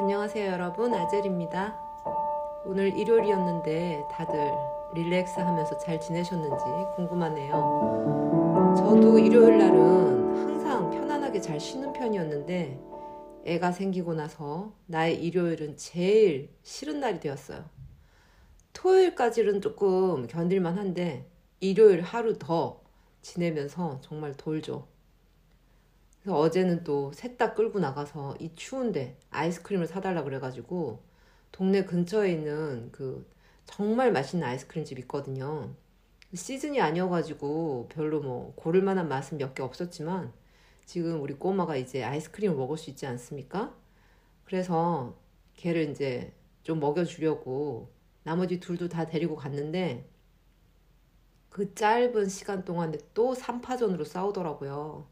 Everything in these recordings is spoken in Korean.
안녕하세요 여러분. 아젤입니다. 오늘 일요일이었는데 다들 릴렉스 하면서 잘 지내셨는지 궁금하네요. 저도 일요일 날은 항상 편안하게 잘 쉬는 편이었는데 애가 생기고 나서 나의 일요일은 제일 싫은 날이 되었어요. 토요일까지는 조금 견딜만 한데 일요일 하루 더 지내면서 정말 돌죠 그래서 어제는 또 셋 다 끌고 나가서 이 추운데 아이스크림을 사달라 그래가지고 동네 근처에 있는 그 정말 맛있는 아이스크림 집 있거든요. 시즌이 아니어가지고 별로 뭐 고를 만한 맛은 몇 개 없었지만 지금 우리 꼬마가 이제 아이스크림을 먹을 수 있지 않습니까? 그래서 걔를 이제 좀 먹여주려고 나머지 둘도 다 데리고 갔는데 그 짧은 시간 동안에 또 3파전으로 싸우더라고요.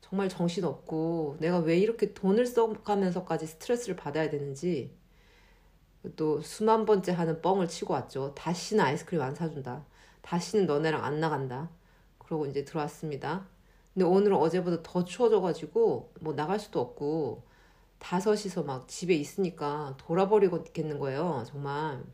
정말 정신없고 내가 왜 이렇게 돈을 써가면서까지 스트레스를 받아야 되는지 또 수만 번째 하는 뻥을 치고 왔죠. 다시는 아이스크림 안 사준다. 다시는 너네랑 안 나간다. 그러고 이제 들어왔습니다. 근데 오늘은 어제보다 더 추워져가지고 뭐 나갈 수도 없고 다섯이서 막 집에 있으니까 돌아버리겠는 거예요. 정말.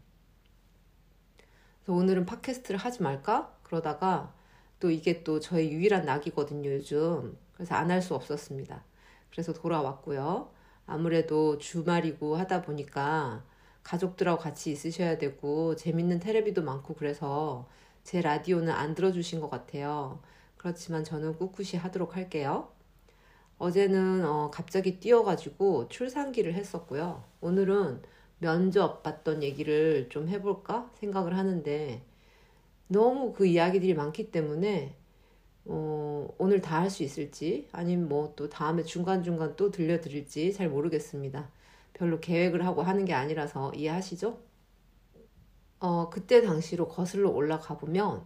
그래서 오늘은 팟캐스트를 하지 말까? 그러다가 또 이게 또 저의 유일한 낙이거든요, 요즘. 그래서 안 할 수 없었습니다. 그래서 돌아왔고요. 아무래도 주말이고 하다 보니까 가족들하고 같이 있으셔야 되고 재밌는 테레비도 많고 그래서 제 라디오는 안 들어주신 것 같아요. 그렇지만 저는 꿋꿋이 하도록 할게요. 어제는 어, 갑자기 뛰어가지고 출산기를 했었고요. 오늘은 면접 봤던 얘기를 좀 해볼까 생각을 하는데 너무 그 이야기들이 많기 때문에 어, 오늘 다 할 수 있을지 아니면 뭐 또 다음에 중간중간 또 들려드릴지 잘 모르겠습니다. 별로 계획을 하고 하는 게 아니라서 이해하시죠? 어, 그때 당시로 거슬러 올라가 보면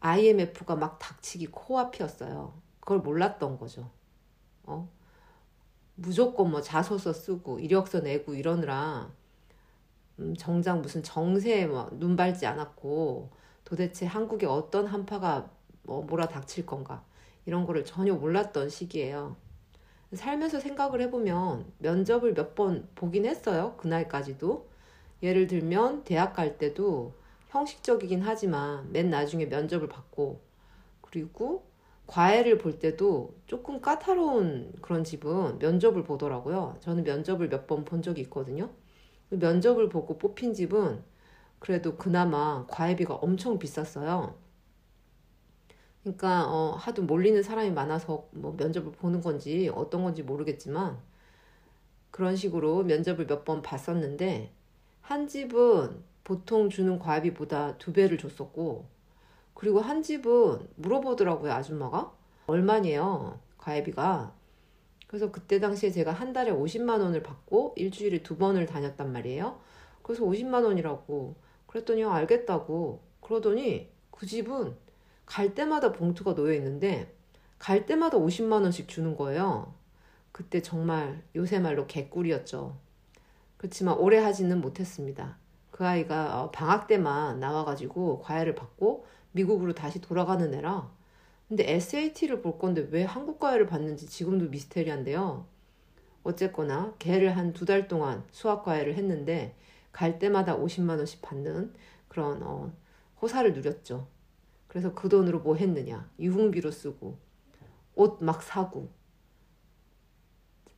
IMF가 막 닥치기 코앞이었어요. 그걸 몰랐던 거죠. 어? 무조건 뭐 자소서 쓰고 이력서 내고 이러느라 음, 정작 무슨 정세에 뭐눈 밟지 않았고 도대체 한국에 어떤 한파가 뭐 몰아닥칠 건가 이런 거를 전혀 몰랐던 시기예요. 살면서 생각을 해보면 면접을 몇 번 보긴 했어요. 그날까지도. 예를 들면 대학 갈 때도 형식적이긴 하지만 맨 나중에 면접을 받고 그리고 과외를 볼 때도 조금 까다로운 그런 집은 면접을 보더라고요. 저는 면접을 몇 번 본 적이 있거든요. 면접을 보고 뽑힌 집은 그래도 그나마 과외비가 엄청 비쌌어요. 그러니까 어, 하도 몰리는 사람이 많아서 뭐 면접을 보는 건지 어떤 건지 모르겠지만 그런 식으로 면접을 몇 번 봤었는데 한 집은 보통 주는 과비보다 두 배를 줬었고 그리고 한 집은 물어보더라고요 아줌마가. 얼마냐요 과외비가. 그래서 그때 당시에 제가 한 달에 50만 원을 받고 일주일에 두 번을 다녔단 말이에요. 그래서 50만 원이라고 그랬더니 알겠다고 그러더니 그 집은 갈 때마다 봉투가 놓여 있는데 갈 때마다 50만 원씩 주는 거예요. 그때 정말 요새 말로 개꿀이었죠. 그렇지만 오래 하지는 못했습니다. 그 아이가 어, 방학 때만 나와가지고 과외를 받고 미국으로 다시 돌아가는 애라. 근데 SAT를 볼 건데 왜 한국 과외를 받는지 지금도 미스테리한데요. 어쨌거나 걔를 한 두 달 동안 수학 과외를 했는데 갈 때마다 50만 원씩 받는 그런 어, 호사를 누렸죠. 그래서 그 돈으로 뭐 했느냐. 유흥비로 쓰고, 옷 막 사고.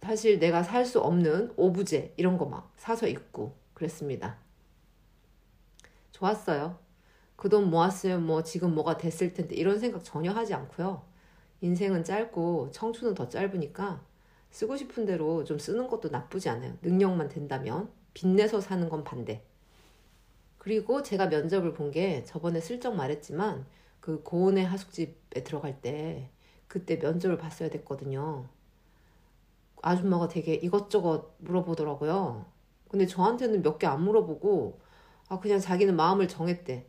사실 내가 살 수 없는 오브제, 이런 거 막 사서 입고 그랬습니다. 좋았어요. 그 돈 모았으면 뭐 지금 뭐가 됐을 텐데 이런 생각 전혀 하지 않고요. 인생은 짧고 청춘은 더 짧으니까 쓰고 싶은 대로 좀 쓰는 것도 나쁘지 않아요. 능력만 된다면. 빚내서 사는 건 반대. 그리고 제가 면접을 본 게 저번에 슬쩍 말했지만 그 고은의 하숙집에 들어갈 때 그때 면접을 봤어야 됐거든요. 아줌마가 되게 이것저것 물어보더라고요. 근데 저한테는 몇 개 안 물어보고 아 그냥 자기는 마음을 정했대.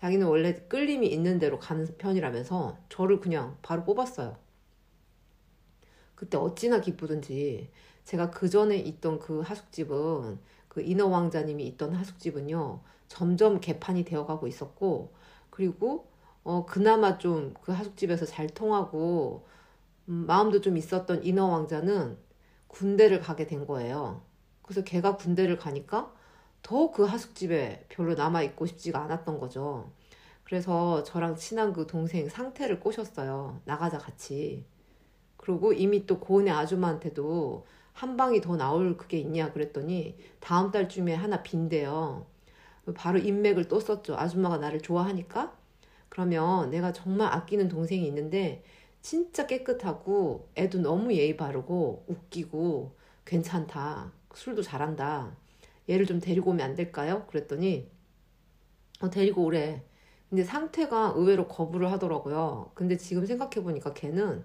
자기는 원래 끌림이 있는 대로 가는 편이라면서 저를 그냥 바로 뽑았어요. 그때 어찌나 기쁘든지 제가 그 전에 있던 그 하숙집은 그 인어 왕자님이 있던 하숙집은요 점점 개판이 되어가고 있었고 그리고 어, 그나마 좀 그 하숙집에서 잘 통하고 음, 마음도 좀 있었던 인어 왕자는 군대를 가게 된 거예요. 그래서 걔가 군대를 가니까 더 그 하숙집에 별로 남아있고 싶지가 않았던 거죠. 그래서 저랑 친한 그 동생 상태를 꼬셨어요. 나가자 같이. 그리고 이미 또 고은의 아줌마한테도 한 방이 더 나올 그게 있냐 그랬더니 다음 달쯤에 하나 빈대요. 바로 인맥을 또 썼죠. 아줌마가 나를 좋아하니까 그러면 내가 정말 아끼는 동생이 있는데 진짜 깨끗하고 애도 너무 예의 바르고 웃기고 괜찮다. 술도 잘한다. 얘를 좀 데리고 오면 안 될까요? 그랬더니 어, 데리고 오래. 근데 상태가 의외로 거부를 하더라고요. 근데 지금 생각해보니까 걔는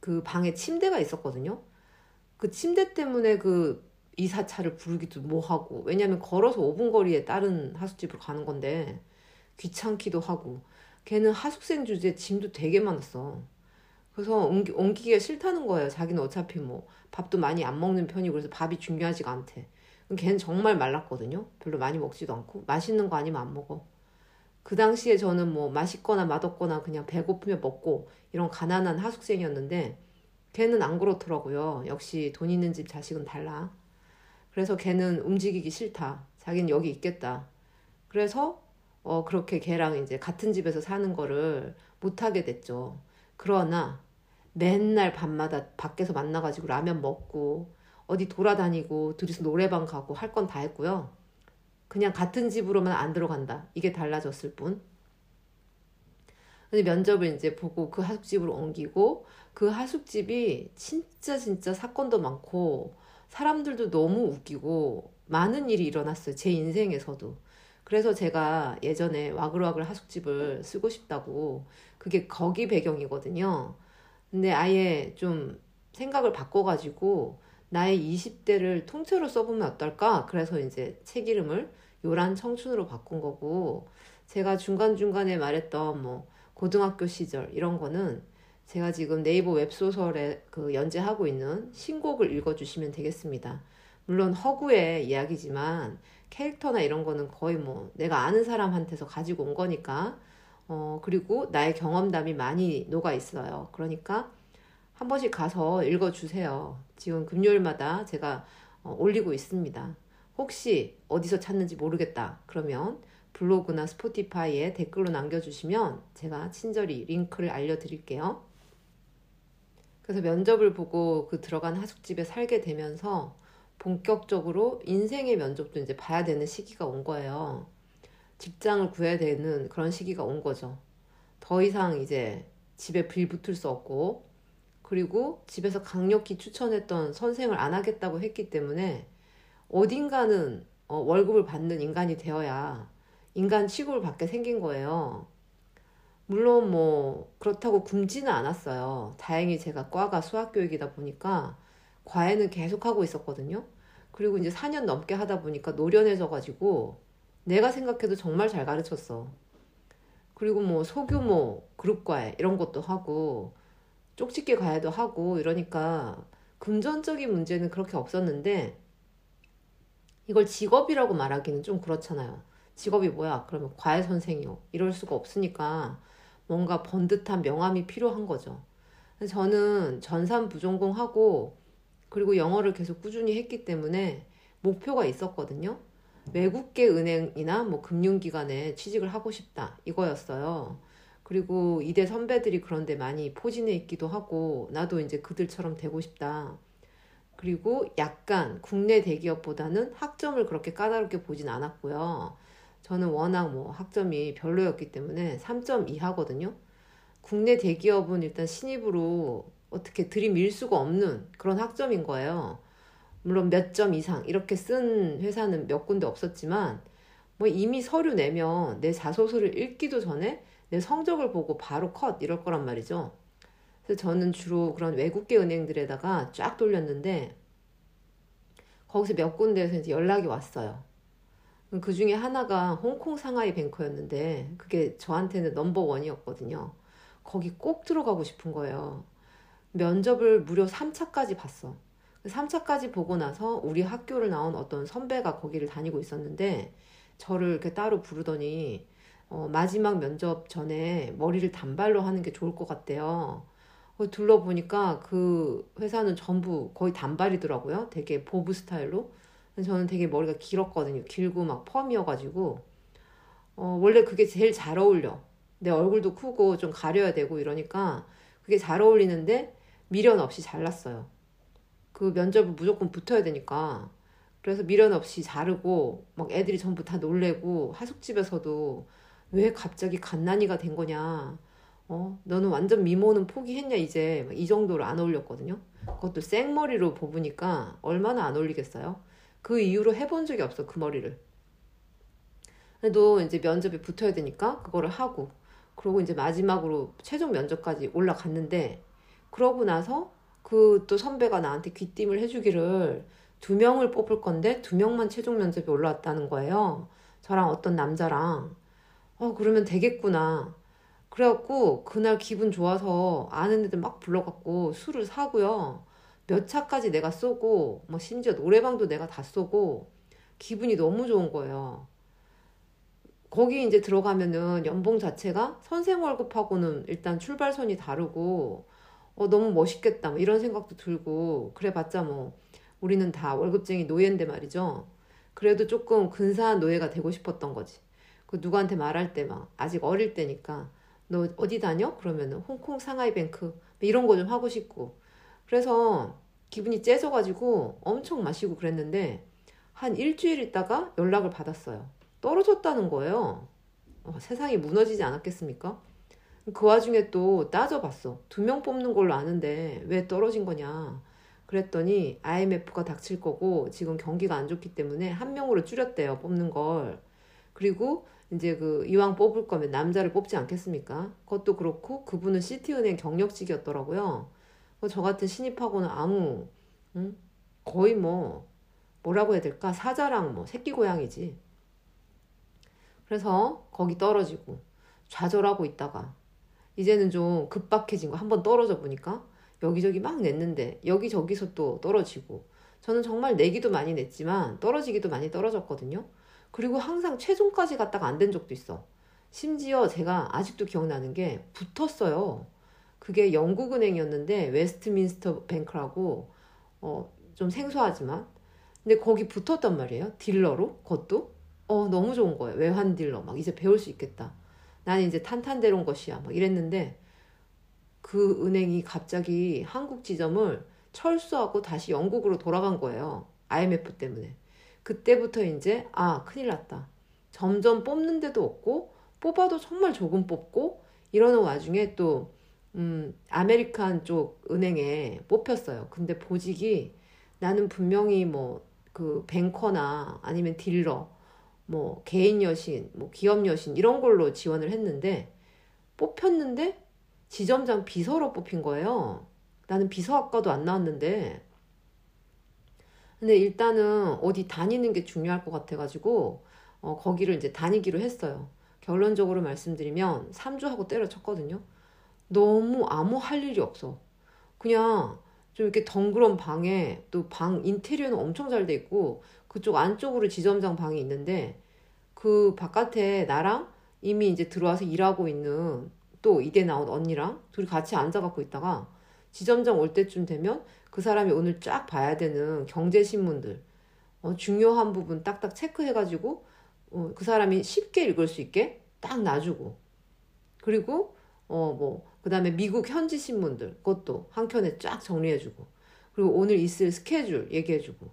그 방에 침대가 있었거든요. 그 침대 때문에 그 이사차를 부르기도 뭐하고. 왜냐면 걸어서 5분 거리에 다른 하숙집으로 가는 건데 귀찮기도 하고. 걔는 하숙생 주제에 짐도 되게 많았어. 그래서 옮기, 옮기기가 싫다는 거예요. 자기는 어차피 뭐 밥도 많이 안 먹는 편이고 그래서 밥이 중요하지가 않대. 걔는 정말 말랐거든요. 별로 많이 먹지도 않고 맛있는 거 아니면 안 먹어. 그 당시에 저는 뭐 맛있거나 맛없거나 그냥 배고프면 먹고 이런 가난한 하숙생이었는데 걔는 안 그렇더라고요. 역시 돈 있는 집 자식은 달라. 그래서 걔는 움직이기 싫다. 자기는 여기 있겠다. 그래서 어 그렇게 걔랑 이제 같은 집에서 사는 거를 못 하게 됐죠. 그러나 맨날 밤마다 밖에서 만나가지고 라면 먹고 어디 돌아다니고 둘이서 노래방 가고 할 건 다 했고요. 그냥 같은 집으로만 안 들어간다. 이게 달라졌을 뿐. 근데 면접을 이제 보고 그 하숙집으로 옮기고 그 하숙집이 진짜 진짜 사건도 많고 사람들도 너무 웃기고 많은 일이 일어났어요. 제 인생에서도. 그래서 제가 예전에 와글와글 하숙집을 쓰고 싶다고 그게 거기 배경이거든요. 근데 아예 좀 생각을 바꿔가지고 나의 20대를 통째로 써보면 어떨까? 그래서 이제 책 이름을 요란 청춘으로 바꾼 거고 제가 중간중간에 말했던 뭐 고등학교 시절 이런 거는 제가 지금 네이버 웹소설에 그 연재하고 있는 신곡을 읽어주시면 되겠습니다. 물론 허구의 이야기지만 캐릭터나 이런 거는 거의 뭐 내가 아는 사람한테서 가지고 온 거니까 어 그리고 나의 경험담이 많이 녹아 있어요. 그러니까 한 번씩 가서 읽어주세요. 지금 금요일마다 제가 어, 올리고 있습니다. 혹시 어디서 찾는지 모르겠다. 그러면 블로그나 스포티파이에 댓글로 남겨주시면 제가 친절히 링크를 알려드릴게요. 그래서 면접을 보고 그 들어간 하숙집에 살게 되면서 본격적으로 인생의 면접도 이제 봐야 되는 시기가 온 거예요. 직장을 구해야 되는 그런 시기가 온 거죠. 더 이상 이제 집에 빌 붙을 수 없고, 그리고 집에서 강력히 추천했던 선생을 안 하겠다고 했기 때문에 어딘가는 어, 월급을 받는 인간이 되어야 인간 취급을 받게 생긴 거예요. 물론 뭐 그렇다고 굶지는 않았어요. 다행히 제가 과가 수학교육이다 보니까 과외는 계속 하고 있었거든요. 그리고 이제 4년 넘게 하다 보니까 노련해져 가지고 내가 생각해도 정말 잘 가르쳤어. 그리고 뭐 소규모 그룹 과외 이런 것도 하고 쪽집게 과외도 하고 이러니까 금전적인 문제는 그렇게 없었는데 이걸 직업이라고 말하기는 좀 그렇잖아요. 직업이 뭐야? 그러면 과외 선생이요. 이럴 수가 없으니까 뭔가 번듯한 명함이 필요한 거죠. 저는 전산 부전공하고 그리고 영어를 계속 꾸준히 했기 때문에 목표가 있었거든요. 외국계 은행이나 뭐 금융기관에 취직을 하고 싶다. 이거였어요. 그리고 이대 선배들이 그런데 많이 포진해 있기도 하고 나도 이제 그들처럼 되고 싶다. 그리고 약간 국내 대기업보다는 학점을 그렇게 까다롭게 보진 않았고요. 저는 워낙 뭐 학점이 별로였기 때문에 3점 이하거든요. 국내 대기업은 일단 신입으로 어떻게 들이밀 수가 없는 그런 학점인 거예요. 물론 몇 점 이상 이렇게 쓴 회사는 몇 군데 없었지만 뭐 이미 서류 내면 내 자소서를 읽기도 전에 내 성적을 보고 바로 컷 이럴 거란 말이죠. 그래서 저는 주로 그런 외국계 은행들에다가 쫙 돌렸는데 거기서 몇 군데에서 이제 연락이 왔어요. 그 중에 하나가 홍콩 상하이 뱅커였는데 그게 저한테는 넘버 원이었거든요. 거기 꼭 들어가고 싶은 거예요. 면접을 무려 3차까지 봤어. 3차까지 보고 나서 우리 학교를 나온 어떤 선배가 거기를 다니고 있었는데 저를 이렇게 따로 부르더니 어, 마지막 면접 전에 머리를 단발로 하는 게 좋을 것 같대요. 둘러보니까 그 회사는 전부 거의 단발이더라고요. 되게 보부 스타일로. 저는 되게 머리가 길었거든요. 길고 막 펌이어가지고 어, 원래 그게 제일 잘 어울려. 내 얼굴도 크고 좀 가려야 되고 이러니까 그게 잘 어울리는데 미련 없이 잘랐어요. 그 면접을 무조건 붙어야 되니까. 그래서 미련 없이 자르고 막 애들이 전부 다 놀래고 하숙집에서도 왜 갑자기 갓난이가 된 거냐. 어, 너는 완전 미모는 포기했냐 이제 이 정도로 안 어울렸거든요. 그것도 생머리로 뽑으니까 얼마나 안 어울리겠어요. 그 이후로 해본 적이 없어 그 머리를. 그래도 이제 면접에 붙어야 되니까 그거를 하고 그러고 이제 마지막으로 최종 면접까지 올라갔는데 그러고 나서 그 또 선배가 나한테 귀띔을 해주기를 두 명을 뽑을 건데 두 명만 최종 면접에 올라왔다는 거예요. 저랑 어떤 남자랑 어 그러면 되겠구나. 그래갖고 그날 기분 좋아서 아는 애들 막 불러갖고 술을 사고요. 몇 차까지 내가 쏘고 뭐 심지어 노래방도 내가 다 쏘고 기분이 너무 좋은 거예요. 거기 이제 들어가면은 연봉 자체가 선생 월급하고는 일단 출발선이 다르고 어 너무 멋있겠다 뭐 이런 생각도 들고 그래봤자 뭐 우리는 다 월급쟁이 노예인데 말이죠. 그래도 조금 근사한 노예가 되고 싶었던 거지. 그 누구한테 말할 때 막 아직 어릴 때니까 너 어디 다녀? 그러면은 홍콩 상하이 뱅크 뭐 이런 거 좀 하고 싶고 그래서 기분이 째져가지고 엄청 마시고 그랬는데 한 일주일 있다가 연락을 받았어요. 떨어졌다는 거예요. 어, 세상이 무너지지 않았겠습니까? 그 와중에 또 따져봤어. 두 명 뽑는 걸로 아는데 왜 떨어진 거냐. 그랬더니 IMF가 닥칠 거고 지금 경기가 안 좋기 때문에 한 명으로 줄였대요. 뽑는 걸. 그리고 이제 그 이왕 뽑을 거면 남자를 뽑지 않겠습니까? 그것도 그렇고 그분은 시티은행 경력직이었더라고요. 저 같은 신입하고는 아무 응? 거의 뭐 뭐라고 해야 될까 사자랑 뭐 새끼 고양이지. 그래서 거기 떨어지고 좌절하고 있다가 이제는 좀 급박해진 거 한 번 떨어져 보니까 여기저기 막 냈는데 여기저기서 또 떨어지고 저는 정말 내기도 많이 냈지만 떨어지기도 많이 떨어졌거든요. 그리고 항상 최종까지 갔다가 안 된 적도 있어. 심지어 제가 아직도 기억나는 게 붙었어요. 그게 영국은행이었는데 웨스트민스터 뱅크라고 어, 좀 생소하지만 근데 거기 붙었단 말이에요. 딜러로 그것도 어 너무 좋은 거예요. 외환 딜러 막 이제 배울 수 있겠다. 나는 이제 탄탄대로운 것이야 막 이랬는데 그 은행이 갑자기 한국 지점을 철수하고 다시 영국으로 돌아간 거예요. IMF 때문에. 그때부터 이제 아 큰일 났다. 점점 뽑는 데도 없고 뽑아도 정말 조금 뽑고 이러는 와중에 또 음, American 쪽 은행에 뽑혔어요. 근데 보직이 나는 분명히 뭐 그 banker나 아니면 딜러, 뭐 개인 여신, 뭐 기업 여신 이런 걸로 지원을 했는데 뽑혔는데 지점장 비서로 뽑힌 거예요. 나는 비서학과도 안 나왔는데 근데 일단은 어디 다니는 게 중요할 것 같아가지고 어, 거기를 이제 다니기로 했어요. 결론적으로 말씀드리면 3주 하고 때려쳤거든요. 너무 아무 할 일이 없어. 그냥 좀 이렇게 덩그런 방에 또 방 인테리어는 엄청 잘 돼 있고 그쪽 안쪽으로 지점장 방이 있는데 그 바깥에 나랑 이미 이제 들어와서 일하고 있는 또 이대 나온 언니랑 둘이 같이 앉아 갖고 있다가 지점장 올 때쯤 되면 그 사람이 오늘 쫙 봐야 되는 경제 신문들 어, 중요한 부분 딱딱 체크해가지고 어, 그 사람이 쉽게 읽을 수 있게 딱 놔주고 그리고 어 뭐 그 다음에 미국 현지 신문들 그것도 한 켠에 쫙 정리해주고 그리고 오늘 있을 스케줄 얘기해주고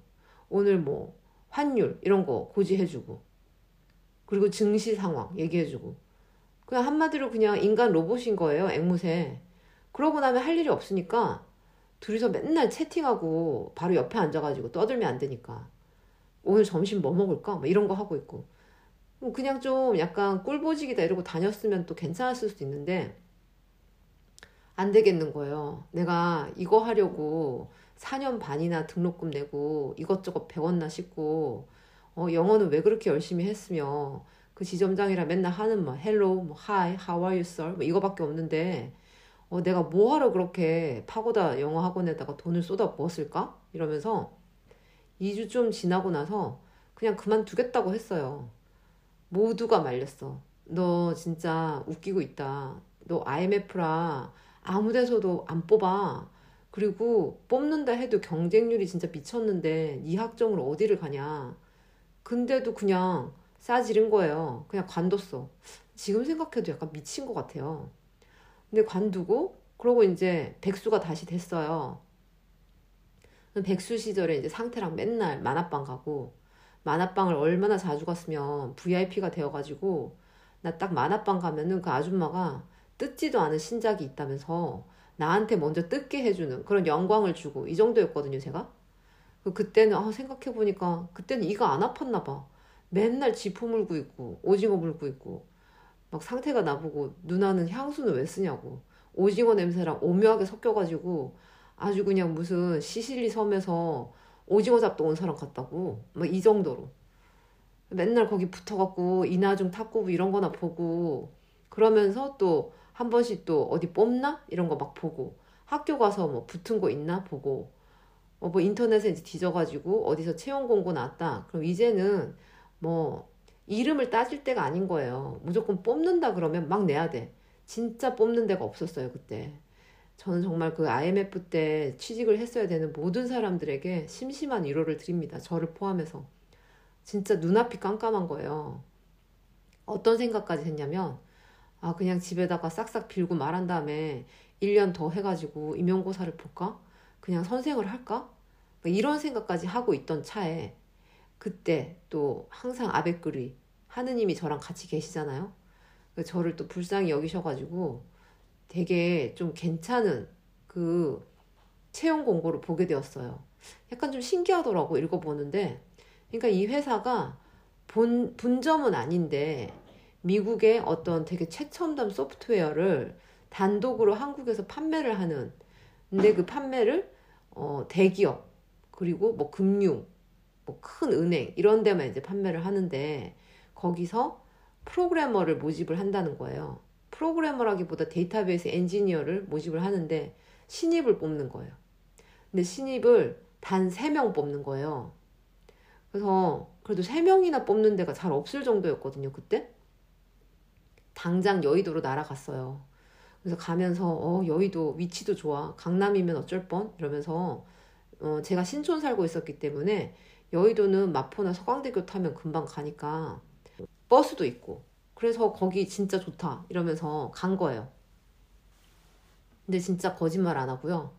오늘 뭐 환율 이런 거 고지해주고 그리고 증시 상황 얘기해주고 그냥 한마디로 그냥 인간 로봇인 거예요 앵무새. 그러고 나면 할 일이 없으니까 둘이서 맨날 채팅하고 바로 옆에 앉아가지고 떠들면 안 되니까. 오늘 점심 뭐 먹을까? 막 이런 거 하고 있고. 그냥 좀 약간 꿀보직이다 이러고 다녔으면 또 괜찮았을 수도 있는데 안 되겠는 거예요. 내가 이거 하려고 4년 반이나 등록금 내고 이것저것 배웠나 싶고 어, 영어는 왜 그렇게 열심히 했으며 그 지점장이랑 맨날 하는 뭐 hello, 뭐 hi, how are you sir 뭐 이거밖에 없는데 어, 내가 뭐하러 그렇게 파고다 영어 학원에다가 돈을 쏟아 부었을까? 이러면서 2주 좀 지나고 나서 그냥 그만두겠다고 했어요. 모두가 말렸어. 너 진짜 웃기고 있다. 너 IMF라 아무 데서도 안 뽑아. 그리고 뽑는다 해도 경쟁률이 진짜 미쳤는데 이 학점으로 어디를 가냐. 근데도 그냥 싸지른 거예요. 그냥 관뒀어. 지금 생각해도 약간 미친 것 같아요. 근데 관두고 그러고 이제 백수가 다시 됐어요. 백수 시절에 이제 상태랑 맨날 만화방 가고 만화방을 얼마나 자주 갔으면 VIP가 되어가지고 나 딱 만화방 가면은 그 아줌마가 뜯지도 않은 신작이 있다면서 나한테 먼저 뜯게 해주는 그런 영광을 주고 이 정도였거든요, 제가. 그 그때는 아, 생각해 보니까 그때는 이가 안 아팠나 봐. 맨날 지포 물고 있고 오징어 물고 있고 막 상태가 나보고 누나는 향수는 왜 쓰냐고 오징어 냄새랑 오묘하게 섞여가지고 아주 그냥 무슨 시실리 섬에서 오징어 잡도 온 사람 같다고 막 이 정도로 맨날 거기 붙어갖고 이나중 탁구부 이런 거나 보고 그러면서 또 한 번씩 또 어디 뽑나? 이런 거 막 보고. 학교 가서 뭐 붙은 거 있나? 보고. 어, 뭐 인터넷에 이제 뒤져가지고 어디서 채용 공고 나왔다. 그럼 이제는 뭐 이름을 따질 때가 아닌 거예요. 무조건 뽑는다 그러면 막 내야 돼. 진짜 뽑는 데가 없었어요 그때. 저는 정말 그 IMF 때 취직을 했어야 되는 모든 사람들에게 심심한 위로를 드립니다 저를 포함해서. 진짜 눈앞이 깜깜한 거예요. 어떤 생각까지 했냐면 아, 그냥 집에다가 싹싹 빌고 말한 다음에 1년 더 해가지고 임용고사를 볼까? 그냥 선생을 할까? 뭐 이런 생각까지 하고 있던 차에 그때 또 항상 아베끄리 하느님이 저랑 같이 계시잖아요. 저를 또 불쌍히 여기셔가지고 되게 좀 괜찮은 그 채용 공고를 보게 되었어요. 약간 좀 신기하더라고 읽어보는데 그러니까 이 회사가 본 분점은 아닌데 미국의 어떤 되게 최첨단 소프트웨어를 단독으로 한국에서 판매를 하는 근데 그 판매를 어, 대기업 그리고 뭐 금융 뭐 큰 은행 이런 데만 이제 판매를 하는데 거기서 프로그래머를 모집을 한다는 거예요. 프로그래머라기보다 데이터베이스 엔지니어를 모집을 하는데 신입을 뽑는 거예요. 근데 신입을 단 3명 뽑는 거예요. 그래서 그래도 3명이나 뽑는 데가 잘 없을 정도였거든요, 그때. 당장 여의도로 날아갔어요. 그래서 가면서 어 여의도 위치도 좋아. 강남이면 어쩔 뻔 이러면서 어 제가 신촌 살고 있었기 때문에 여의도는 마포나 서강대교 타면 금방 가니까 버스도 있고 그래서 거기 진짜 좋다 이러면서 간 거예요. 근데 진짜 거짓말 안 하고요.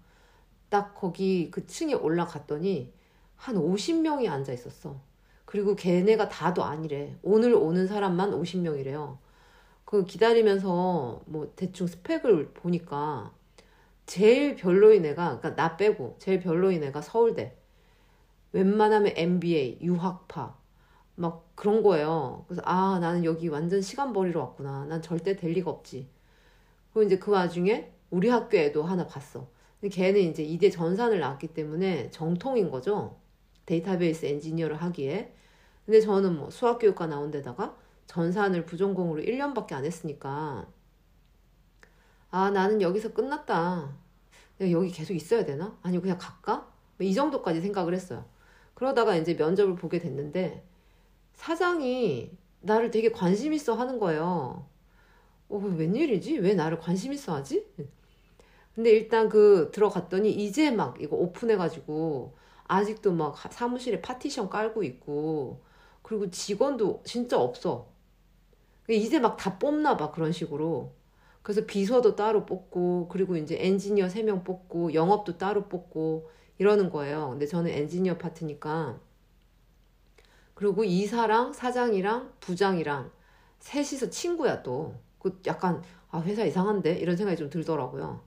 딱 거기 그 층에 올라갔더니 한 50명이 앉아 있었어. 그리고 걔네가 다도 아니래. 오늘 오는 사람만 50명이래요. 그 기다리면서 뭐 대충 스펙을 보니까 제일 별로인 애가 그러니까 나 빼고 제일 별로인 애가 서울대 웬만하면 MBA 유학파 막 그런 거예요. 그래서 아 나는 여기 완전 시간 버리러 왔구나. 난 절대 될 리가 없지. 그리고 이제 그 와중에 우리 학교 애도 하나 봤어. 근데 걔는 이제 이대 전산을 나왔기 때문에 정통인 거죠. 데이터베이스 엔지니어를 하기에. 근데 저는 뭐 수학교육과 나온 데다가 전산을 부전공으로 1년밖에 안 했으니까 아 나는 여기서 끝났다. 여기 계속 있어야 되나? 아니 그냥 갈까? 뭐이 정도까지 생각을 했어요. 그러다가 이제 면접을 보게 됐는데 사장이 나를 되게 관심 있어 하는 거예요. 어, 웬일이지? 왜 나를 관심 있어 하지? 근데 일단 그 들어갔더니 이제 막 이거 오픈해가지고 아직도 막 사무실에 파티션 깔고 있고 그리고 직원도 진짜 없어. 이제 막 다 뽑나 봐 그런 식으로. 그래서 비서도 따로 뽑고 그리고 이제 엔지니어 3명 뽑고 영업도 따로 뽑고 이러는 거예요. 근데 저는 엔지니어 파트니까. 그리고 이사랑 사장이랑 부장이랑 셋이서 친구야 또 그 약간 아 회사 이상한데? 이런 생각이 좀 들더라고요.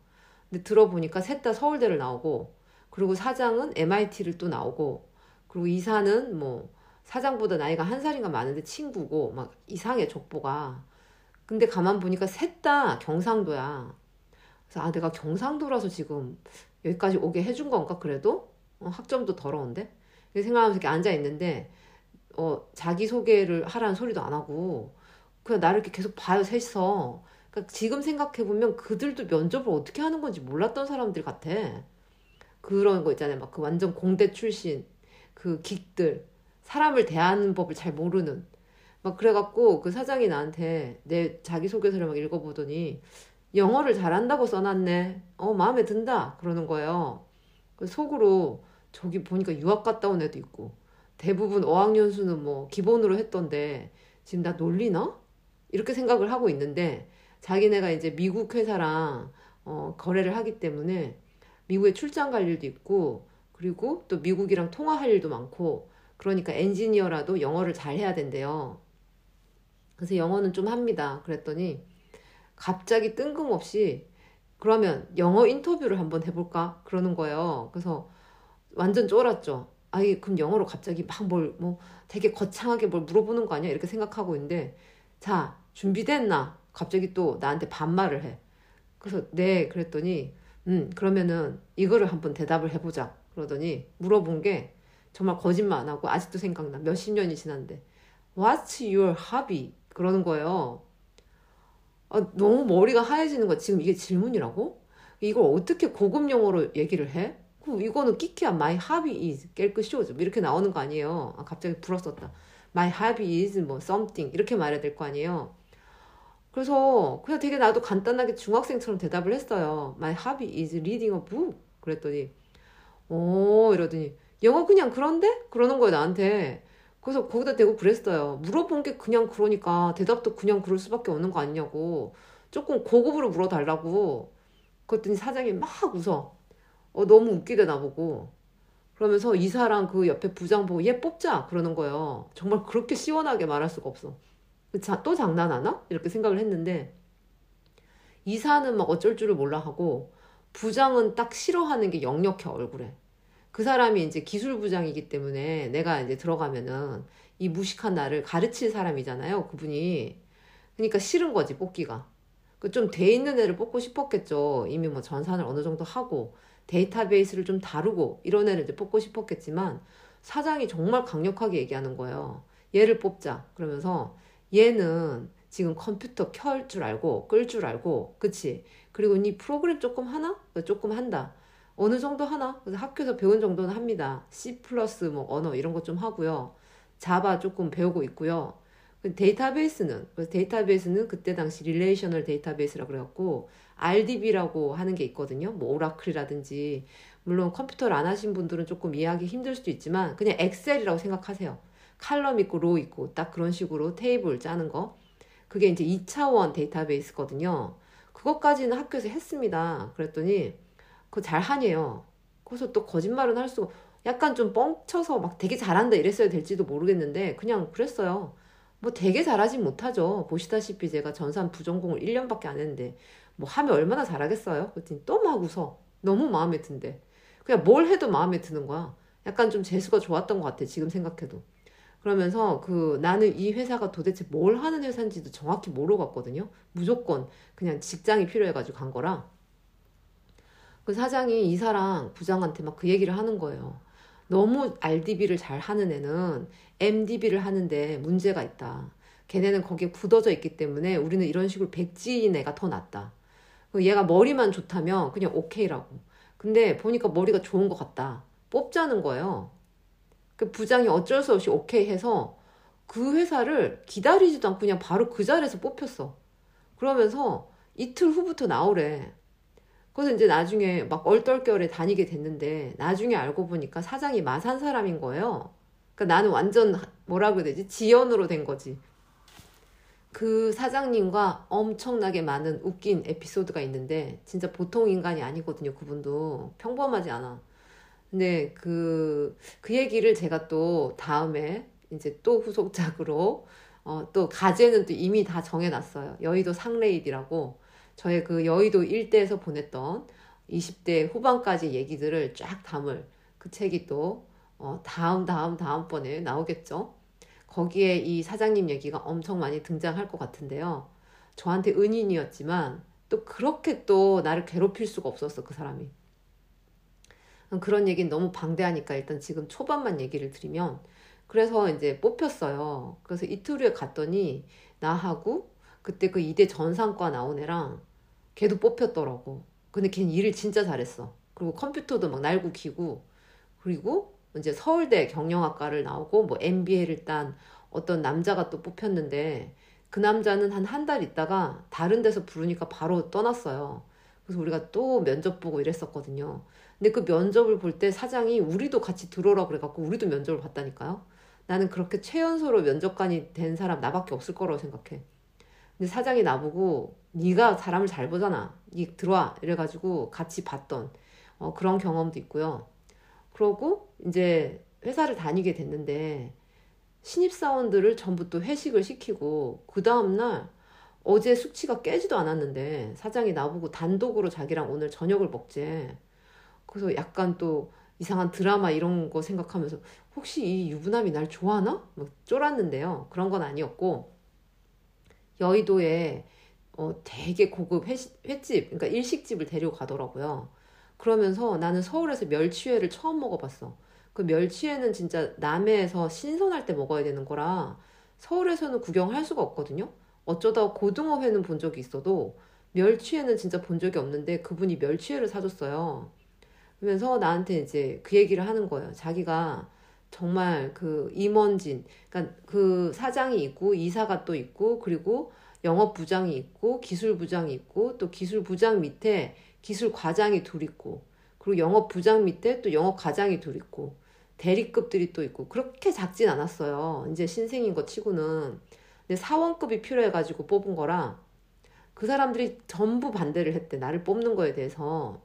근데 들어보니까 셋 다 서울대를 나오고 그리고 사장은 MIT를 또 나오고 그리고 이사는 뭐 사장보다 나이가 한 살인가 많은데 친구고 막 이상해 족보가. 근데 가만 보니까 셋 다 경상도야. 그래서 아 내가 경상도라서 지금 여기까지 오게 해준 건가 그래도? 어, 학점도 더러운데? 생각하면서 이렇게 앉아 있는데 어 자기 소개를 하라는 소리도 안 하고 그냥 나를 이렇게 계속 봐요 셋이서. 그러니까 지금 생각해 보면 그들도 면접을 어떻게 하는 건지 몰랐던 사람들 같아. 그런 거 있잖아요. 막 그 완전 공대 출신 그 긱들 사람을 대하는 법을 잘 모르는 막 그래갖고 그 사장이 나한테 내 자기소개서를 막 읽어보더니 영어를 잘한다고 써놨네. 어, 마음에 든다. 그러는 거예요. 그 속으로 저기 보니까 유학 갔다 온 애도 있고 대부분 어학연수는 뭐 기본으로 했던데 지금 나 놀리나? 이렇게 생각을 하고 있는데 자기네가 이제 미국 회사랑 어, 거래를 하기 때문에 미국에 출장 갈 일도 있고 그리고 또 미국이랑 통화할 일도 많고 그러니까 엔지니어라도 영어를 잘 해야 된대요. 그래서 영어는 좀 합니다. 그랬더니 갑자기 뜬금없이 그러면 영어 인터뷰를 한번 해볼까? 그러는 거예요. 그래서 완전 쫄았죠. 아이, 그럼 영어로 갑자기 막 뭘, 뭐 되게 거창하게 뭘 물어보는 거 아니야? 이렇게 생각하고 있는데, 자, 준비됐나? 갑자기 또 나한테 반말을 해. 그래서, 네, 그랬더니, 음, 그러면은 이거를 한번 대답을 해보자. 그러더니 물어본 게 정말 거짓말 안 하고 아직도 생각나. 몇십 년이 지났는데. What's your hobby? 그러는 거예요. 아, 너무 머리가 하얘지는 거야. 지금 이게 질문이라고? 이걸 어떻게 고급 용어로 얘기를 해? 이거는 끼키야. My hobby is 깨끗쇼즈 이렇게 나오는 거 아니에요. 아, 갑자기 불었었다. My hobby is 뭐 something 이렇게 말해야 될 거 아니에요. 그래서 그냥 되게 나도 간단하게 중학생처럼 대답을 했어요. My hobby is reading a book. 그랬더니 오 이러더니 영어 그냥 그런데? 그러는 거예요 나한테. 그래서 거기다 대고 그랬어요. 물어본 게 그냥 그러니까 대답도 그냥 그럴 수밖에 없는 거 아니냐고. 조금 고급으로 물어달라고. 그랬더니 사장이 막 웃어. 어, 너무 웃기대 나보고. 그러면서 이사랑 그 옆에 부장 보고 얘 뽑자 그러는 거예요. 정말 그렇게 시원하게 말할 수가 없어. 자, 또 장난하나? 이렇게 생각을 했는데 이사는 막 어쩔 줄을 몰라 하고 부장은 딱 싫어하는 게 역력해 얼굴에. 그 사람이 이제 기술부장이기 때문에 내가 이제 들어가면은 이 무식한 나를 가르칠 사람이잖아요. 그분이. 그러니까 싫은 거지, 뽑기가. 그 좀 돼 있는 애를 뽑고 싶었겠죠. 이미 뭐 전산을 어느 정도 하고 데이터베이스를 좀 다루고 이런 애를 이제 뽑고 싶었겠지만 사장이 정말 강력하게 얘기하는 거예요. 얘를 뽑자. 그러면서 얘는 지금 컴퓨터 켤 줄 알고 끌 줄 알고 그치? 그리고 니 프로그램 조금 하나? 조금 한다. 어느 정도 하나? 그래서 학교에서 배운 정도는 합니다. C 플러스 뭐 언어 이런 거좀 하고요. 자바 조금 배우고 있고요. 그 데이터베이스는 그래서 데이터베이스는 그때 당시 relational database라 그래갖고 RDB라고 하는 게 있거든요. 뭐 오라클이라든지 물론 컴퓨터를 안 하신 분들은 조금 이해하기 힘들 수도 있지만 그냥 엑셀이라고 생각하세요. column 있고 row 있고 딱 그런 식으로 테이블 짜는 거. 그게 이제 2차원 데이터베이스거든요. 그것까지는 학교에서 했습니다. 그랬더니 그거 잘하네요. 그래서 또 거짓말은 할 수가 약간 좀 뻥쳐서 막 되게 잘한다 이랬어야 될지도 모르겠는데 그냥 그랬어요. 뭐 되게 잘하진 못하죠. 보시다시피 제가 전산 부전공을 1년밖에 안 했는데 뭐 하면 얼마나 잘하겠어요? 그랬더니 또 막 웃어. 너무 마음에 든대. 그냥 뭘 해도 마음에 드는 거야. 약간 좀 재수가 좋았던 것 같아. 지금 생각해도. 그러면서 그 나는 이 회사가 도대체 뭘 하는 회사인지도 정확히 모르고 갔거든요. 무조건 그냥 직장이 필요해가지고 간 거라. 그 사장이 이사랑 부장한테 막 그 얘기를 하는 거예요. 너무 RDB를 잘 하는 애는 MDB를 하는데 문제가 있다. 걔네는 거기에 굳어져 있기 때문에 우리는 이런 식으로 백지인 애가 더 낫다. 얘가 머리만 좋다면 그냥 오케이라고. 근데 보니까 머리가 좋은 것 같다. 뽑자는 거예요. 그 부장이 어쩔 수 없이 오케이 해서 그 회사를 기다리지도 않고 그냥 바로 그 자리에서 뽑혔어. 그러면서 이틀 후부터 나오래. 그래서 이제 나중에 막 얼떨결에 다니게 됐는데 나중에 알고 보니까 사장이 마산 사람인 거예요. 그러니까 나는 완전 뭐라 그래야 되지? 지연으로 된 거지. 그 사장님과 엄청나게 많은 웃긴 에피소드가 있는데 진짜 보통 인간이 아니거든요. 그분도 평범하지 않아. 근데 그, 그 얘기를 제가 또 다음에 이제 또 후속작으로 어, 또 가제는 또 이미 다 정해놨어요. 여의도 상레이디라고 저의 그 여의도 일대에서 보냈던 20대 후반까지 얘기들을 쫙 담을 그 책이 또 어, 다음 다음 다음번에 나오겠죠. 거기에 이 사장님 얘기가 엄청 많이 등장할 것 같은데요. 저한테 은인이었지만 또 그렇게 또 나를 괴롭힐 수가 없었어 그 사람이. 그런 얘기는 너무 방대하니까 일단 지금 초반만 얘기를 드리면 그래서 이제 뽑혔어요. 그래서 이틀 후에 갔더니 나하고 그때 그 이대 전상과 나온 애랑 걔도 뽑혔더라고. 근데 걔는 일을 진짜 잘했어. 그리고 컴퓨터도 막 날고 기고 그리고 이제 서울대 경영학과를 나오고 뭐 MBA를 딴 어떤 남자가 또 뽑혔는데 그 남자는 한 한 달 있다가 다른 데서 부르니까 바로 떠났어요. 그래서 우리가 또 면접 보고 이랬었거든요. 근데 그 면접을 볼 때 사장이 우리도 같이 들어오라 그래갖고 우리도 면접을 봤다니까요. 나는 그렇게 최연소로 면접관이 된 사람 나밖에 없을 거라고 생각해. 근데 사장이 나보고 네가 사람을 잘 보잖아. 니 들어와 이래가지고 같이 봤던 어, 그런 경험도 있고요. 그러고 이제 회사를 다니게 됐는데 신입사원들을 전부 또 회식을 시키고 그 다음날 어제 숙취가 깨지도 않았는데 사장이 나보고 단독으로 자기랑 오늘 저녁을 먹재. 그래서 약간 또 이상한 드라마 이런 거 생각하면서 혹시 이 유부남이 날 좋아하나? 막 쫄았는데요. 그런 건 아니었고 여의도에 어, 되게 고급 회식, 횟집, 그러니까 일식집을 데리고 가더라고요. 그러면서 나는 서울에서 멸치회를 처음 먹어봤어. 그 멸치회는 진짜 남해에서 신선할 때 먹어야 되는 거라 서울에서는 구경할 수가 없거든요. 어쩌다 고등어회는 본 적이 있어도 멸치회는 진짜 본 적이 없는데 그분이 멸치회를 사줬어요. 그러면서 나한테 이제 그 얘기를 하는 거예요. 자기가 정말 그 임원진, 그러니까 그 사장이 있고 이사가 또 있고 그리고 영업 부장이 있고 기술 부장이 있고 또 기술 부장 밑에 기술 과장이 둘 있고 그리고 영업 부장 밑에 또 영업 과장이 둘 있고 대리급들이 또 있고 그렇게 작진 않았어요. 이제 신생인 거 치고는. 근데 사원급이 필요해가지고 뽑은 거라 그 사람들이 전부 반대를 했대. 나를 뽑는 거에 대해서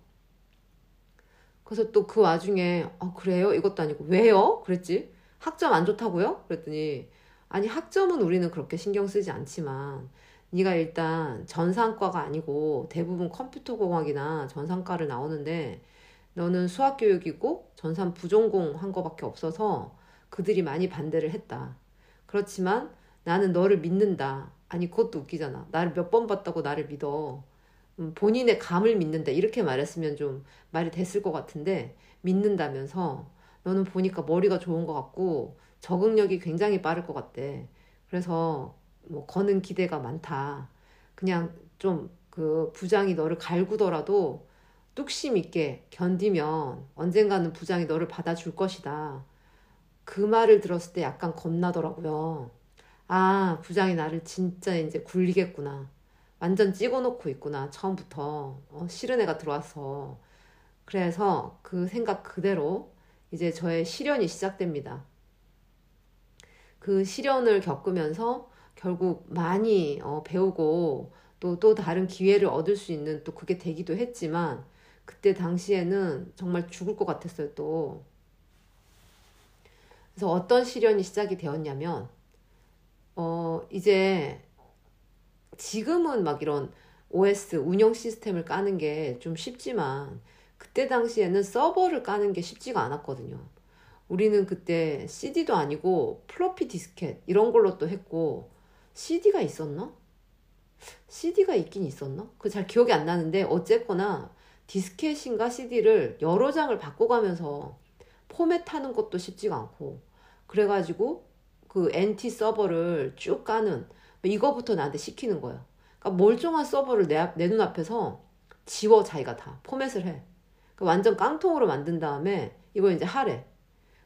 그래서 또 그 와중에 아 그래요 이것도 아니고 왜요 그랬지 학점 안 좋다고요 그랬더니 아니 학점은 우리는 그렇게 신경 쓰지 않지만 네가 일단 전산과가 아니고 대부분 컴퓨터공학이나 전산과를 나오는데 너는 수학교육이고 전산 부전공 한 거밖에 없어서 그들이 많이 반대를 했다. 그렇지만 나는 너를 믿는다. 아니 그것도 웃기잖아. 나를 몇 번 봤다고 나를 믿어. 음, 본인의 감을 믿는다. 이렇게 말했으면 좀 말이 됐을 것 같은데 믿는다면서 너는 보니까 머리가 좋은 것 같고 적응력이 굉장히 빠를 것 같대. 그래서 뭐 거는 기대가 많다. 그냥 좀 그 부장이 너를 갈구더라도 뚝심 있게 견디면 언젠가는 부장이 너를 받아줄 것이다. 그 말을 들었을 때 약간 겁나더라고요. 아, 부장이 나를 진짜 이제 굴리겠구나. 완전 찍어 놓고 있구나. 처음부터. 어, 싫은 애가 들어와서. 그래서 그 생각 그대로 이제 저의 시련이 시작됩니다. 그 시련을 겪으면서 결국 많이 어, 배우고 또, 또 다른 기회를 얻을 수 있는 또 그게 되기도 했지만 그때 당시에는 정말 죽을 것 같았어요 또. 그래서 어떤 시련이 시작이 되었냐면 어 이제 지금은 막 이런 OS 운영 시스템을 까는 게 좀 쉽지만 그때 당시에는 서버를 까는 게 쉽지가 않았거든요. 우리는 그때 CD도 아니고 플로피 디스켓 이런 걸로 또 했고 CD가 있었나? CD가 있긴 있었나? 그 잘 기억이 안 나는데 어쨌거나 디스켓인가 CD를 여러 장을 바꿔가면서 포맷하는 것도 쉽지가 않고 그래가지고 그 NT 서버를 쭉 까는 이거부터 나한테 시키는 거예요. 그러니까 멀쩡한 서버를 내, 내 눈앞에서 지워 자기가 다 포맷을 해. 그러니까 완전 깡통으로 만든 다음에 이거 이제 하래.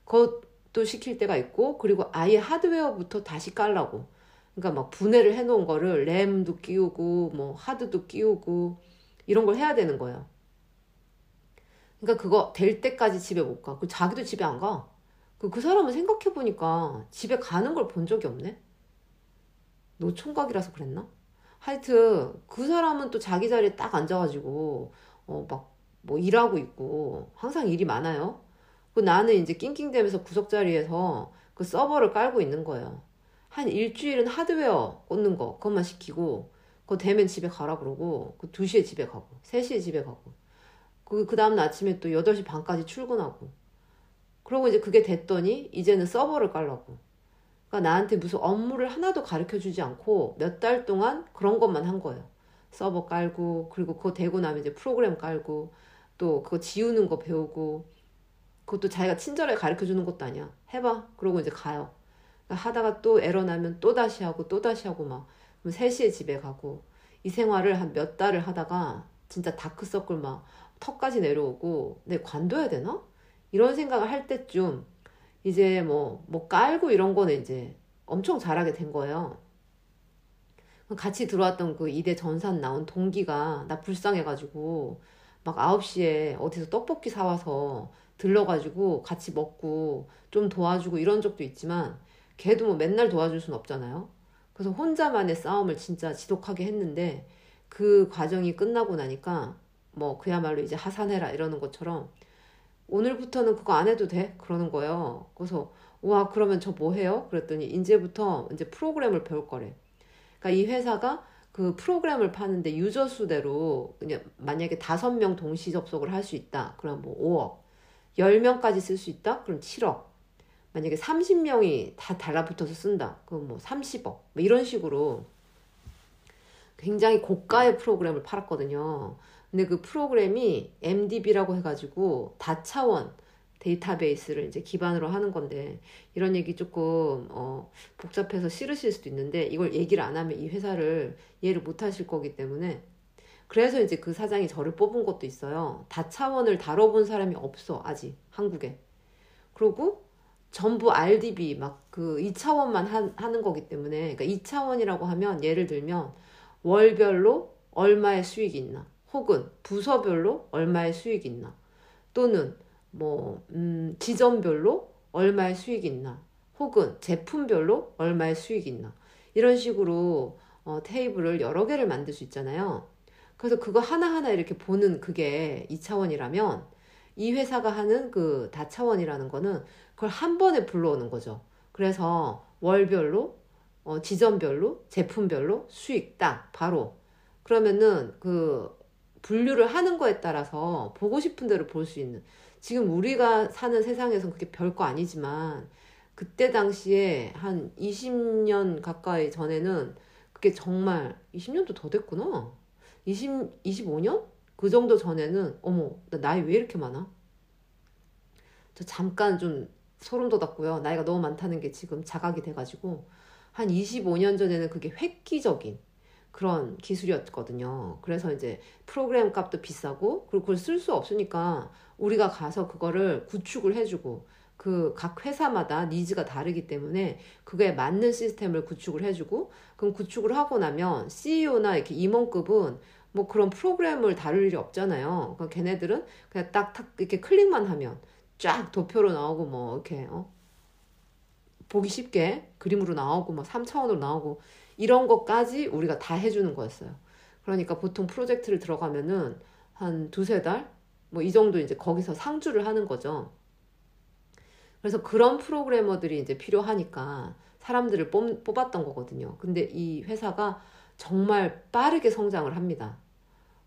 그것도 시킬 때가 있고 그리고 아예 하드웨어부터 다시 깔라고. 그러니까 막 분해를 해놓은 거를 램도 끼우고 뭐 하드도 끼우고 이런 걸 해야 되는 거예요. 그러니까 그거 될 때까지 집에 못 가. 그 자기도 집에 안 가. 그, 그 사람은 생각해보니까 집에 가는 걸 본 적이 없네? 노총각이라서 그랬나? 하여튼, 그 사람은 또 자기 자리에 딱 앉아가지고, 어, 막, 뭐 일하고 있고, 항상 일이 많아요. 그 나는 이제 낑낑대면서 구석 자리에서 그 서버를 깔고 있는 거예요. 한 일주일은 하드웨어 꽂는 거, 그것만 시키고, 그거 되면 집에 가라 그러고, 그 2시에 집에 가고, 3시에 집에 가고. 그, 그 다음 아침에 또 8시 반까지 출근하고. 그러고 이제 그게 됐더니 이제는 서버를 깔라고. 그러니까 나한테 무슨 업무를 하나도 가르쳐 주지 않고 몇 달 동안 그런 것만 한 거예요. 서버 깔고, 그리고 그거 되고 나면 이제 프로그램 깔고, 또 그거 지우는 거 배우고, 그것도 자기가 친절하게 가르쳐 주는 것도 아니야. 해봐. 그러고 이제 가요. 그러니까 하다가 또 에러 나면 또 다시 하고, 또 다시 하고 막, 3시에 집에 가고, 이 생활을 한 몇 달을 하다가 진짜 다크서클 막 턱까지 내려오고 내 관둬야 되나? 이런 생각을 할 때쯤 이제 뭐, 뭐 깔고 이런 거는 이제 엄청 잘하게 된 거예요. 같이 들어왔던 그 이대 전산 나온 동기가 나 불쌍해가지고 막 9시에 어디서 떡볶이 사와서 들러가지고 같이 먹고 좀 도와주고 이런 적도 있지만 걔도 뭐 맨날 도와줄 순 없잖아요. 그래서 혼자만의 싸움을 진짜 지독하게 했는데 그 과정이 끝나고 나니까 뭐 그야말로 이제 하산해라 이러는 것처럼 오늘부터는 그거 안 해도 돼 그러는 거예요. 그래서 와 그러면 저 뭐 해요? 그랬더니 이제부터 이제 프로그램을 배울 거래. 그러니까 이 회사가 그 프로그램을 파는데 유저 수대로 그냥 만약에 다섯 명 동시 접속을 할 수 있다. 그럼 뭐 5억. 10명까지 쓸 수 있다? 그럼 7억. 만약에 30명이 다 달라붙어서 쓴다. 그럼 뭐 30억. 뭐 이런 식으로 굉장히 고가의 프로그램을 팔았거든요. 근데 그 프로그램이 MDB라고 해가지고 다차원 데이터베이스를 이제 기반으로 하는 건데 이런 얘기 조금 어, 복잡해서 싫으실 수도 있는데 이걸 얘기를 안 하면 이 회사를 이해를 못 하실 거기 때문에 그래서 이제 그 사장이 저를 뽑은 것도 있어요. 다차원을 다뤄본 사람이 없어 아직 한국에. 그리고 전부 RDB 막 그 2차원만 하, 하는 거기 때문에 그러니까 2차원이라고 하면 예를 들면 월별로 얼마의 수익이 있나 혹은 부서별로 얼마의 수익이 있나 또는 뭐, 음, 지점별로 얼마의 수익이 있나, 혹은 제품별로 얼마의 수익이 있나, 이런 식으로 어, 테이블을 여러 개를 만들 수 있잖아요. 그래서 그거 하나하나 이렇게 보는 그게 2차원이라면, 이 회사가 하는 그 다차원이라는 거는 그걸 한 번에 불러오는 거죠. 그래서 월별로, 어, 지점별로, 제품별로 수익 딱, 바로. 그러면은 그 분류를 하는 거에 따라서 보고 싶은 대로 볼 수 있는 지금 우리가 사는 세상에선 그게 별거 아니지만 그때 당시에 한 20년 가까이 전에는 그게 정말 20년도 더 됐구나. 20, 25년? 그 정도 전에는 어머 나 나이 왜 이렇게 많아? 저 잠깐 좀 소름 돋았고요. 나이가 너무 많다는 게 지금 자각이 돼가지고 한 25년 전에는 그게 획기적인 그런 기술이었거든요. 그래서 이제 프로그램 값도 비싸고 그리고 그걸 쓸 수 없으니까 우리가 가서 그거를 구축을 해주고 그 각 회사마다 니즈가 다르기 때문에 그게 맞는 시스템을 구축을 해주고 그럼 구축을 하고 나면 CEO나 이렇게 임원급은 뭐 그런 프로그램을 다룰 일이 없잖아요. 그러니까 걔네들은 그냥 딱딱 이렇게 클릭만 하면 쫙 도표로 나오고 뭐 이렇게 어? 보기 쉽게 그림으로 나오고 뭐 3차원으로 나오고 이런 것까지 우리가 다 해주는 거였어요. 그러니까 보통 프로젝트를 들어가면은 한 두세 달? 뭐 이 정도 이제 거기서 상주를 하는 거죠. 그래서 그런 프로그래머들이 이제 필요하니까 사람들을 뽑, 뽑았던 거거든요. 근데 이 회사가 정말 빠르게 성장을 합니다.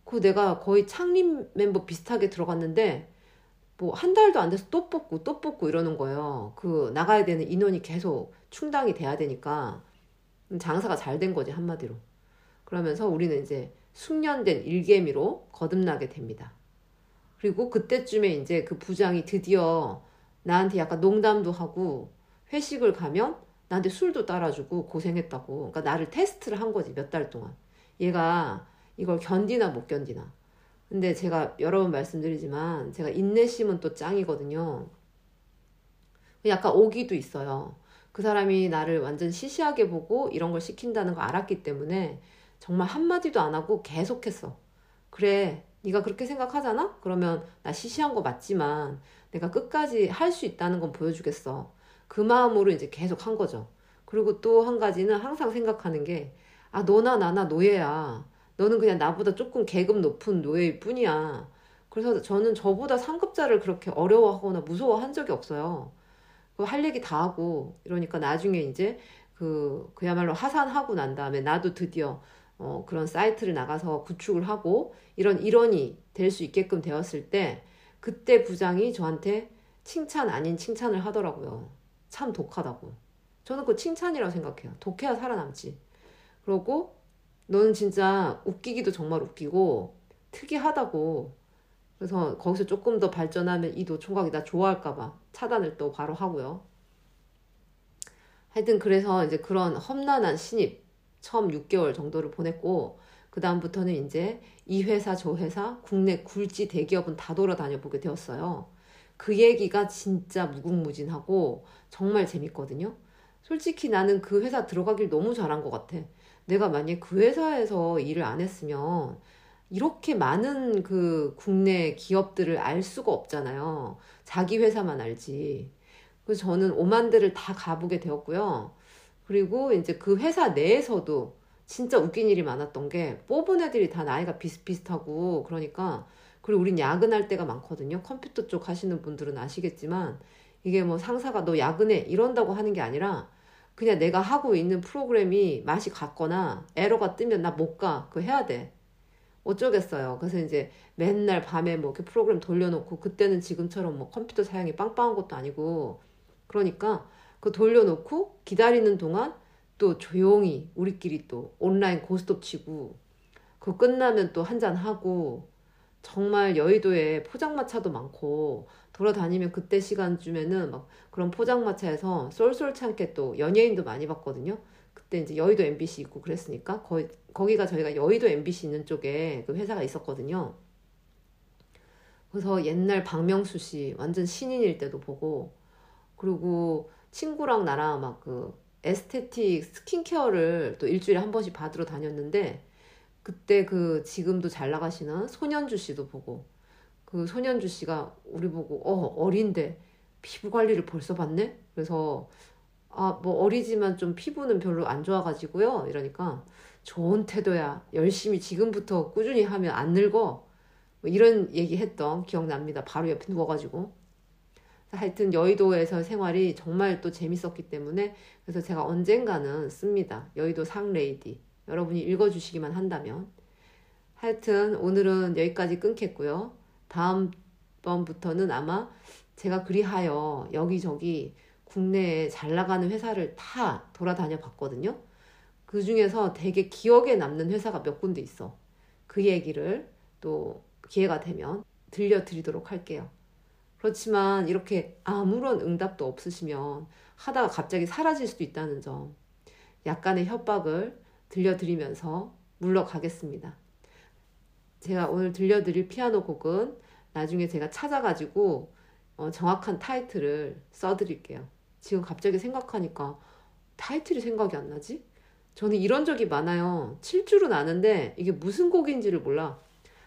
그 내가 거의 창립 멤버 비슷하게 들어갔는데 뭐 한 달도 안 돼서 또 뽑고 또 뽑고 이러는 거예요. 그 나가야 되는 인원이 계속 충당이 돼야 되니까 장사가 잘 된 거지 한마디로. 그러면서 우리는 이제 숙련된 일개미로 거듭나게 됩니다. 그리고 그때쯤에 이제 그 부장이 드디어 나한테 약간 농담도 하고 회식을 가면 나한테 술도 따라주고 고생했다고. 그러니까 나를 테스트를 한 거지 몇 달 동안. 얘가 이걸 견디나 못 견디나. 근데 제가 여러 번 말씀드리지만 제가 인내심은 또 짱이거든요. 약간 오기도 있어요. 그 사람이 나를 완전 시시하게 보고 이런 걸 시킨다는 걸 알았기 때문에 정말 한마디도 안 하고 계속했어. 그래, 네가 그렇게 생각하잖아? 그러면 나 시시한 거 맞지만 내가 끝까지 할 수 있다는 건 보여주겠어. 그 마음으로 이제 계속 한 거죠. 그리고 또 한 가지는 항상 생각하는 게, 아, 너나 나나 노예야. 너는 그냥 나보다 조금 계급 높은 노예일 뿐이야. 그래서 저는 저보다 상급자를 그렇게 어려워하거나 무서워한 적이 없어요. 할 얘기 다 하고 이러니까 나중에 이제 그 그야말로 하산하고 난 다음에 나도 드디어 어, 그런 사이트를 나가서 구축을 하고 이런 일원이 될 수 있게끔 되었을 때 그때 부장이 저한테 칭찬 아닌 칭찬을 하더라고요. 참 독하다고. 저는 그 칭찬이라고 생각해요. 독해야 살아남지. 그러고 너는 진짜 웃기기도 정말 웃기고 특이하다고 그래서 거기서 조금 더 발전하면 이 노총각이 나 좋아할까봐 차단을 또 바로 하고요. 하여튼 그래서 이제 그런 험난한 신입 처음 6개월 정도를 보냈고 그 다음부터는 이제 이 회사 저 회사 국내 굴지 대기업은 다 돌아다녀 보게 되었어요. 그 얘기가 진짜 무궁무진하고 정말 재밌거든요. 솔직히 나는 그 회사 들어가길 너무 잘한 것 같아. 내가 만약 그 회사에서 일을 안 했으면 이렇게 많은 그 국내 기업들을 알 수가 없잖아요. 자기 회사만 알지. 그래서 저는 오만 대를 다 가보게 되었고요. 그리고 이제 그 회사 내에서도 진짜 웃긴 일이 많았던 게 뽑은 애들이 다 나이가 비슷비슷하고 그러니까 그리고 우린 야근할 때가 많거든요. 컴퓨터 쪽 하시는 분들은 아시겠지만 이게 뭐 상사가 너 야근해 이런다고 하는 게 아니라 그냥 내가 하고 있는 프로그램이 맛이 갔거나 에러가 뜨면 나 못 가. 그거 해야 돼. 어쩌겠어요. 그래서 이제 맨날 밤에 뭐 이렇게 프로그램 돌려놓고 그때는 지금처럼 뭐 컴퓨터 사양이 빵빵한 것도 아니고 그러니까 그 돌려놓고 기다리는 동안 또 조용히 우리끼리 또 온라인 고스톱 치고 그 끝나면 또 한잔 하고 정말 여의도에 포장마차도 많고 돌아다니면 그때 시간쯤에는 막 그런 포장마차에서 쏠쏠찮게 또 연예인도 많이 봤거든요. 그때 이제 여의도 MBC 있고 그랬으니까 거기, 거기가 저희가 여의도 MBC 있는 쪽에 그 회사가 있었거든요. 그래서 옛날 박명수 씨 완전 신인일 때도 보고 그리고 친구랑 나랑 막 그 에스테틱 스킨케어를 또 일주일에 한 번씩 받으러 다녔는데 그때 그 지금도 잘 나가시는 손현주 씨도 보고 그 손현주 씨가 우리 보고 어 어린데 피부 관리를 벌써 받네? 그래서 아 뭐 어리지만 좀 피부는 별로 안 좋아가지고요. 이러니까 좋은 태도야. 열심히 지금부터 꾸준히 하면 안 늙어. 뭐 이런 얘기 했던 기억납니다. 바로 옆에 누워가지고. 하여튼 여의도에서 생활이 정말 또 재밌었기 때문에 그래서 제가 언젠가는 씁니다. 여의도 상레이디. 여러분이 읽어주시기만 한다면. 하여튼 오늘은 여기까지 끊겠고요. 다음 번부터는 아마 제가 그리하여 여기저기 국내에 잘 나가는 회사를 다 돌아다녀 봤거든요. 그 중에서 되게 기억에 남는 회사가 몇 군데 있어. 그 얘기를 또 기회가 되면 들려드리도록 할게요. 그렇지만 이렇게 아무런 응답도 없으시면 하다가 갑자기 사라질 수도 있다는 점. 약간의 협박을 들려드리면서 물러가겠습니다. 제가 오늘 들려드릴 피아노 곡은 나중에 제가 찾아가지고 어, 정확한 타이틀을 써드릴게요. 지금 갑자기 생각하니까 타이틀이 생각이 안 나지? 저는 이런 적이 많아요. 7줄은 아는데 이게 무슨 곡인지를 몰라.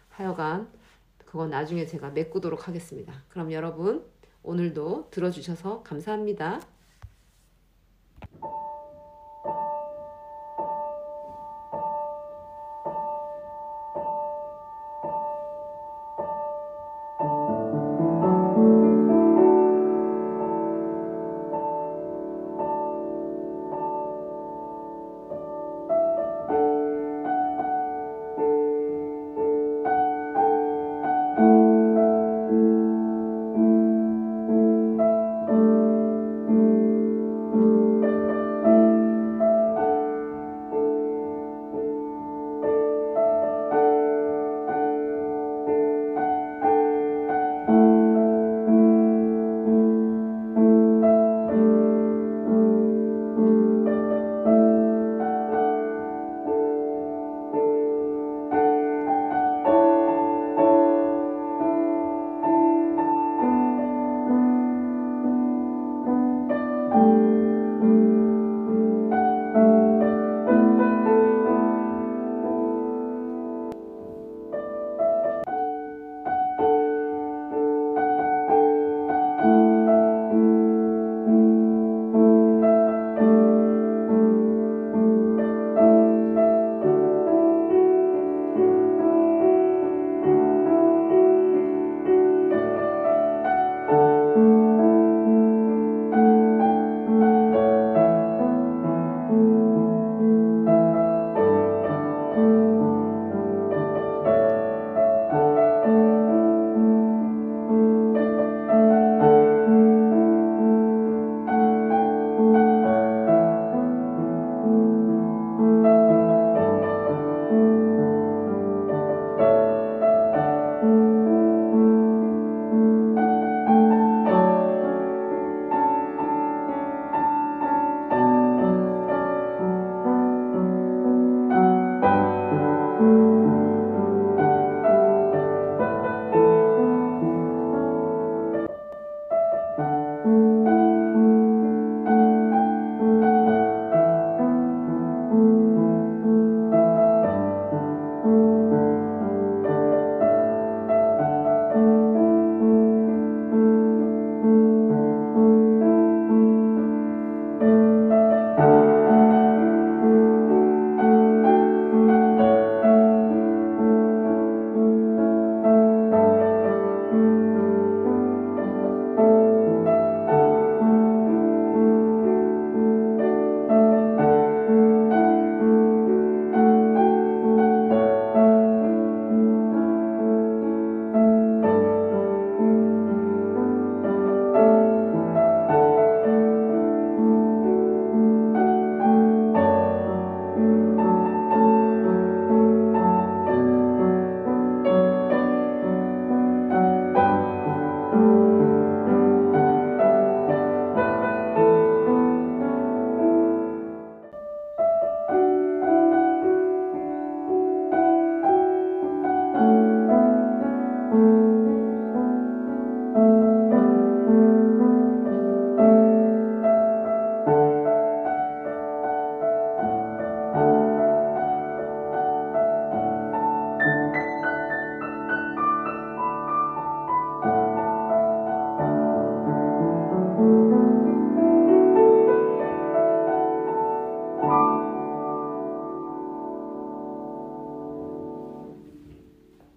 하여간 그건 나중에 제가 메꾸도록 하겠습니다. 그럼 여러분 오늘도 들어주셔서 감사합니다.